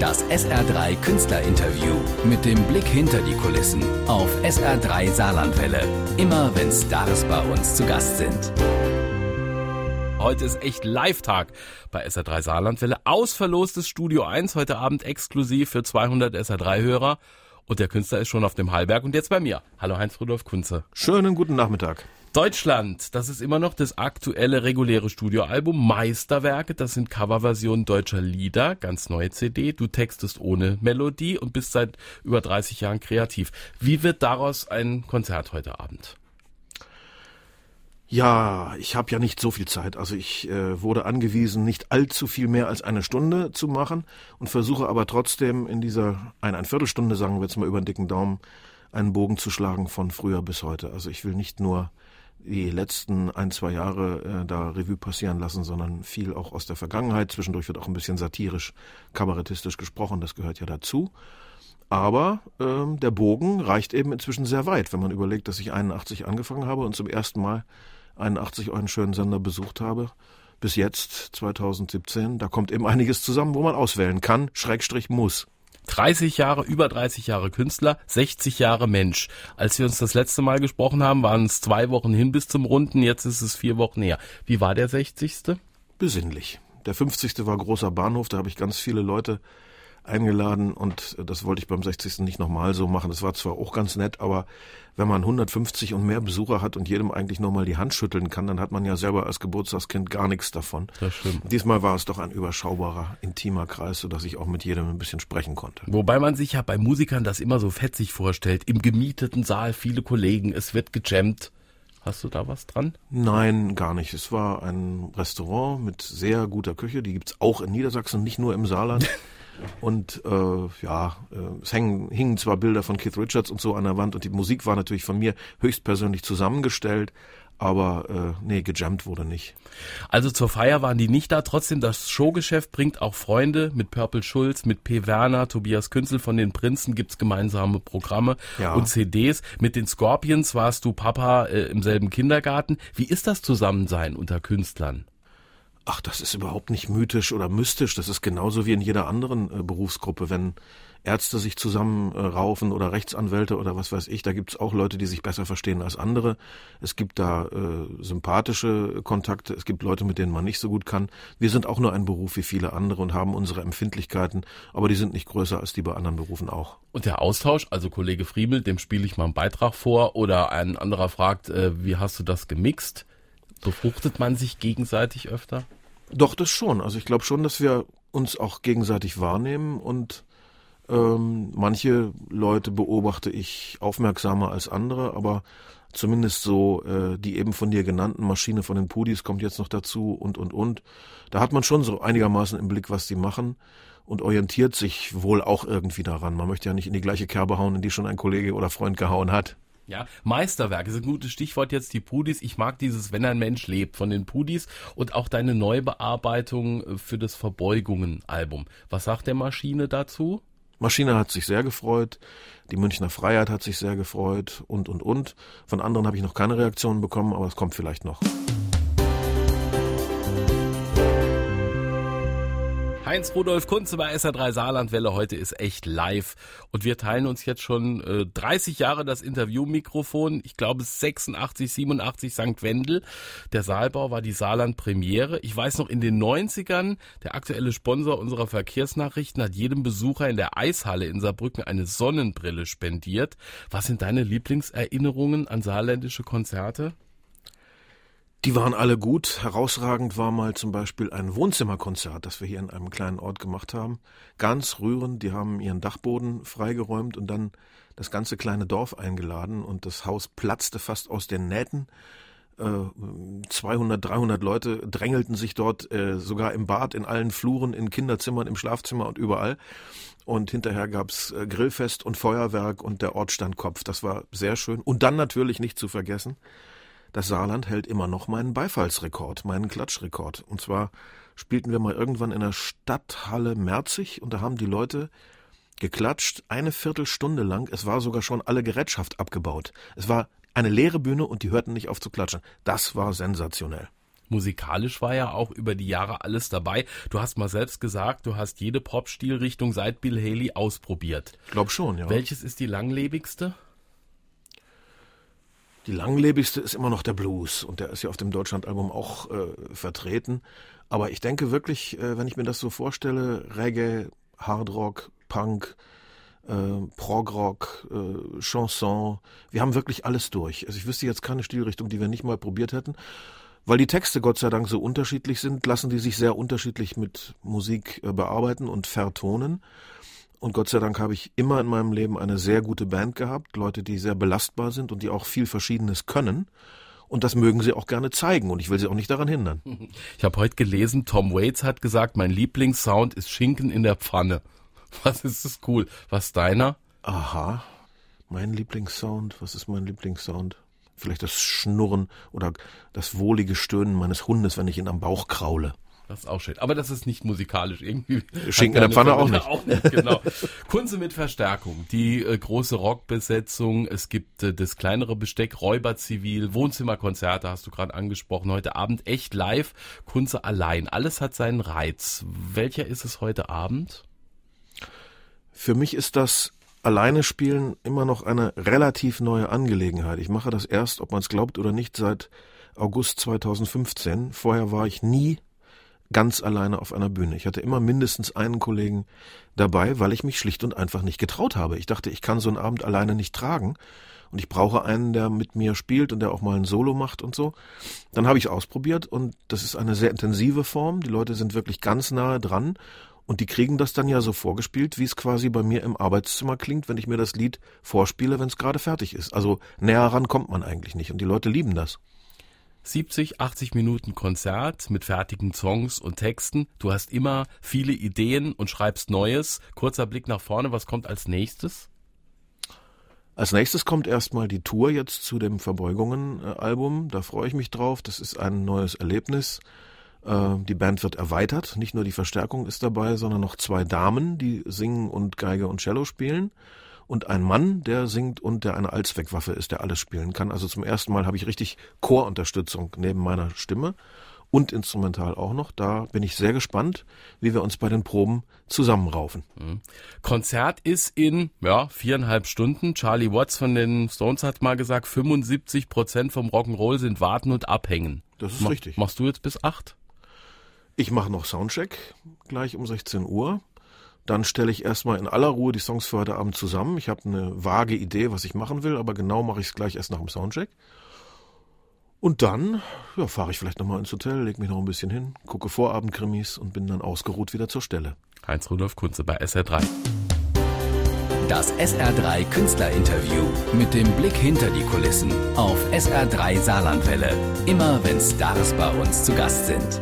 Das SR3 Künstlerinterview mit dem Blick hinter die Kulissen auf SR3 Saarlandwelle. Immer wenn Stars bei uns zu Gast sind. Heute ist echt Live-Tag bei SR3 Saarlandwelle. Ausverlostes Studio 1 heute Abend exklusiv für 200 SR3-Hörer. Und der Künstler ist schon auf dem Hallberg und jetzt bei mir. Hallo Heinz-Rudolf Kunze. Schönen guten Nachmittag. Deutschland, das ist immer noch das aktuelle reguläre Studioalbum. Meisterwerke, das sind Coverversionen deutscher Lieder, ganz neue CD. Du textest ohne Melodie und bist seit über 30 Jahren kreativ. Wie wird daraus ein Konzert heute Abend? Ja, ich habe ja nicht so viel Zeit. Also ich äh, wurde angewiesen, nicht allzu viel mehr als eine Stunde zu machen und versuche aber trotzdem in dieser ein, Viertelstunde, sagen wir jetzt mal über den dicken Daumen, einen Bogen zu schlagen von früher bis heute. Also ich will nicht nur die letzten ein, zwei Jahre äh, da Revue passieren lassen, sondern viel auch aus der Vergangenheit. Zwischendurch wird auch ein bisschen satirisch, kabarettistisch gesprochen, das gehört ja dazu. Aber ähm, der Bogen reicht eben inzwischen sehr weit, wenn man überlegt, dass ich 81 angefangen habe und zum ersten Mal 81 euren schönen Sender besucht habe. Bis jetzt, 2017, da kommt eben einiges zusammen, wo man auswählen kann, Schrägstrich muss. 30 Jahre, über 30 Jahre Künstler, 60 Jahre Mensch. Als wir uns das letzte Mal gesprochen haben, waren es zwei Wochen hin bis zum Runden, jetzt ist es vier Wochen her. Wie war der 60.? Besinnlich. Der 50. war großer Bahnhof, da habe ich ganz viele Leute eingeladen und das wollte ich beim 60. nicht nochmal so machen. Das war zwar auch ganz nett, aber wenn man 150 und mehr Besucher hat und jedem eigentlich nochmal die Hand schütteln kann, dann hat man ja selber als Geburtstagskind gar nichts davon. Das stimmt. Diesmal war es doch ein überschaubarer, intimer Kreis, sodass ich auch mit jedem ein bisschen sprechen konnte. Wobei man sich ja bei Musikern das immer so fetzig vorstellt. Im gemieteten Saal viele Kollegen, es wird gejammt. Hast du da was dran? Nein, gar nicht. Es war ein Restaurant mit sehr guter Küche. Die gibt's auch in Niedersachsen, nicht nur im Saarland. Und äh, ja, äh, es hängen, hingen zwar Bilder von Keith Richards und so an der Wand und die Musik war natürlich von mir höchstpersönlich zusammengestellt, aber äh, nee, gejammt wurde nicht. Also zur Feier waren die nicht da. Trotzdem, das Showgeschäft bringt auch Freunde. Mit Purple Schulz, mit P. Werner, Tobias Künzel von den Prinzen gibt's gemeinsame Programme ja. und CDs. Mit den Scorpions warst du Papa äh, im selben Kindergarten. Wie ist das Zusammensein unter Künstlern? Ach, das ist überhaupt nicht mythisch oder mystisch. Das ist genauso wie in jeder anderen äh, Berufsgruppe. Wenn Ärzte sich zusammenraufen äh, oder Rechtsanwälte oder was weiß ich, da gibt's auch Leute, die sich besser verstehen als andere. Es gibt da äh, sympathische Kontakte, es gibt Leute, mit denen man nicht so gut kann. Wir sind auch nur ein Beruf wie viele andere und haben unsere Empfindlichkeiten, aber die sind nicht größer als die bei anderen Berufen auch. Und der Austausch, also Kollege Friemel, dem spiele ich mal einen Beitrag vor oder ein anderer fragt, äh, wie hast du das gemixt? Befruchtet man sich gegenseitig öfter? Doch, das schon. Also ich glaube schon, dass wir uns auch gegenseitig wahrnehmen und ähm, manche Leute beobachte ich aufmerksamer als andere, aber zumindest so äh, die eben von dir genannten Maschine von den Pudis kommt jetzt noch dazu und und und. Da hat man schon so einigermaßen im Blick, was die machen und orientiert sich wohl auch irgendwie daran. Man möchte ja nicht in die gleiche Kerbe hauen, in die schon ein Kollege oder Freund gehauen hat. Ja, Meisterwerk ist ein gutes Stichwort jetzt, die Pudis. Ich mag dieses Wenn ein Mensch lebt von den Pudis und auch deine Neubearbeitung äh, für das Verbeugungen-Album. Was sagt der Maschine dazu? Maschine hat sich sehr gefreut, die Münchner Freiheit hat sich sehr gefreut und, und, und. Von anderen habe ich noch keine Reaktionen bekommen, aber es kommt vielleicht noch. Heinz Rudolf Kunze bei SA3 Saarlandwelle. Heute ist echt live. Und wir teilen uns jetzt schon äh, 30 Jahre das Interviewmikrofon. Ich glaube 86, 87 St. Wendel. Der Saalbau war die Saarland-Premiere. Ich weiß noch in den 90ern, der aktuelle Sponsor unserer Verkehrsnachrichten hat jedem Besucher in der Eishalle in Saarbrücken eine Sonnenbrille spendiert. Was sind deine Lieblingserinnerungen an saarländische Konzerte? Die waren alle gut. Herausragend war mal zum Beispiel ein Wohnzimmerkonzert, das wir hier in einem kleinen Ort gemacht haben. Ganz rührend. Die haben ihren Dachboden freigeräumt und dann das ganze kleine Dorf eingeladen und das Haus platzte fast aus den Nähten. 200, äh, 300 Leute drängelten sich dort, äh, sogar im Bad, in allen Fluren, in Kinderzimmern, im Schlafzimmer und überall. Und hinterher gab's äh, Grillfest und Feuerwerk und der Ort stand Kopf. Das war sehr schön. Und dann natürlich nicht zu vergessen, das Saarland hält immer noch meinen Beifallsrekord, meinen Klatschrekord. Und zwar spielten wir mal irgendwann in der Stadthalle Merzig und da haben die Leute geklatscht, eine Viertelstunde lang. Es war sogar schon alle Gerätschaft abgebaut. Es war eine leere Bühne und die hörten nicht auf zu klatschen. Das war sensationell. Musikalisch war ja auch über die Jahre alles dabei. Du hast mal selbst gesagt, du hast jede Pop-Stilrichtung seit Bill Haley ausprobiert. Ich glaube schon, ja. Welches ist die langlebigste? Die langlebigste ist immer noch der Blues und der ist ja auf dem Deutschlandalbum auch äh, vertreten. Aber ich denke wirklich, äh, wenn ich mir das so vorstelle, Reggae, Hardrock, Punk, äh, Progrock, äh, Chanson, wir haben wirklich alles durch. Also ich wüsste jetzt keine Stilrichtung, die wir nicht mal probiert hätten. Weil die Texte Gott sei Dank so unterschiedlich sind, lassen die sich sehr unterschiedlich mit Musik äh, bearbeiten und vertonen. Und Gott sei Dank habe ich immer in meinem Leben eine sehr gute Band gehabt, Leute, die sehr belastbar sind und die auch viel Verschiedenes können. Und das mögen sie auch gerne zeigen und ich will sie auch nicht daran hindern. Ich habe heute gelesen, Tom Waits hat gesagt, mein Lieblingssound ist Schinken in der Pfanne. Was ist das cool? Was deiner? Aha. Mein Lieblingssound, was ist mein Lieblingssound? Vielleicht das Schnurren oder das wohlige Stöhnen meines Hundes, wenn ich ihn am Bauch kraule. Das ist auch schön. Aber das ist nicht musikalisch irgendwie. Schinken in der Pfanne auch nicht. auch nicht. Genau. Kunze mit Verstärkung. Die äh, große Rockbesetzung. Es gibt äh, das kleinere Besteck, Räuberzivil, Wohnzimmerkonzerte hast du gerade angesprochen. Heute Abend echt live. Kunze allein. Alles hat seinen Reiz. Welcher ist es heute Abend? Für mich ist das alleine spielen immer noch eine relativ neue Angelegenheit. Ich mache das erst, ob man es glaubt oder nicht, seit August 2015. Vorher war ich nie ganz alleine auf einer Bühne. Ich hatte immer mindestens einen Kollegen dabei, weil ich mich schlicht und einfach nicht getraut habe. Ich dachte, ich kann so einen Abend alleine nicht tragen und ich brauche einen, der mit mir spielt und der auch mal ein Solo macht und so. Dann habe ich es ausprobiert und das ist eine sehr intensive Form. Die Leute sind wirklich ganz nahe dran und die kriegen das dann ja so vorgespielt, wie es quasi bei mir im Arbeitszimmer klingt, wenn ich mir das Lied vorspiele, wenn es gerade fertig ist. Also näher ran kommt man eigentlich nicht und die Leute lieben das. 70, 80 Minuten Konzert mit fertigen Songs und Texten. Du hast immer viele Ideen und schreibst Neues. Kurzer Blick nach vorne, was kommt als nächstes? Als nächstes kommt erstmal die Tour jetzt zu dem Verbeugungen-Album. Da freue ich mich drauf. Das ist ein neues Erlebnis. Äh, die Band wird erweitert. Nicht nur die Verstärkung ist dabei, sondern noch zwei Damen, die singen und Geige und Cello spielen und ein Mann, der singt und der eine Allzweckwaffe ist, der alles spielen kann. Also zum ersten Mal habe ich richtig Chorunterstützung neben meiner Stimme und instrumental auch noch. Da bin ich sehr gespannt, wie wir uns bei den Proben zusammenraufen. Mhm. Konzert ist in ja, viereinhalb Stunden. Charlie Watts von den Stones hat mal gesagt, 75 Prozent vom Rock'n'Roll sind Warten und Abhängen. Das ist Ma richtig. Machst du jetzt bis acht? Ich mache noch Soundcheck gleich um 16 Uhr. Dann stelle ich erstmal in aller Ruhe die Songs für heute Abend zusammen. Ich habe eine vage Idee, was ich machen will, aber genau mache ich es gleich erst nach dem Soundcheck. Und dann ja, fahre ich vielleicht nochmal ins Hotel, lege mich noch ein bisschen hin, gucke Vorabendkrimis und bin dann ausgeruht wieder zur Stelle. Heinz Rudolf Kunze bei SR3. Das SR3 Künstlerinterview mit dem Blick hinter die Kulissen auf SR3 Saarlandwelle. Immer wenn Stars bei uns zu Gast sind.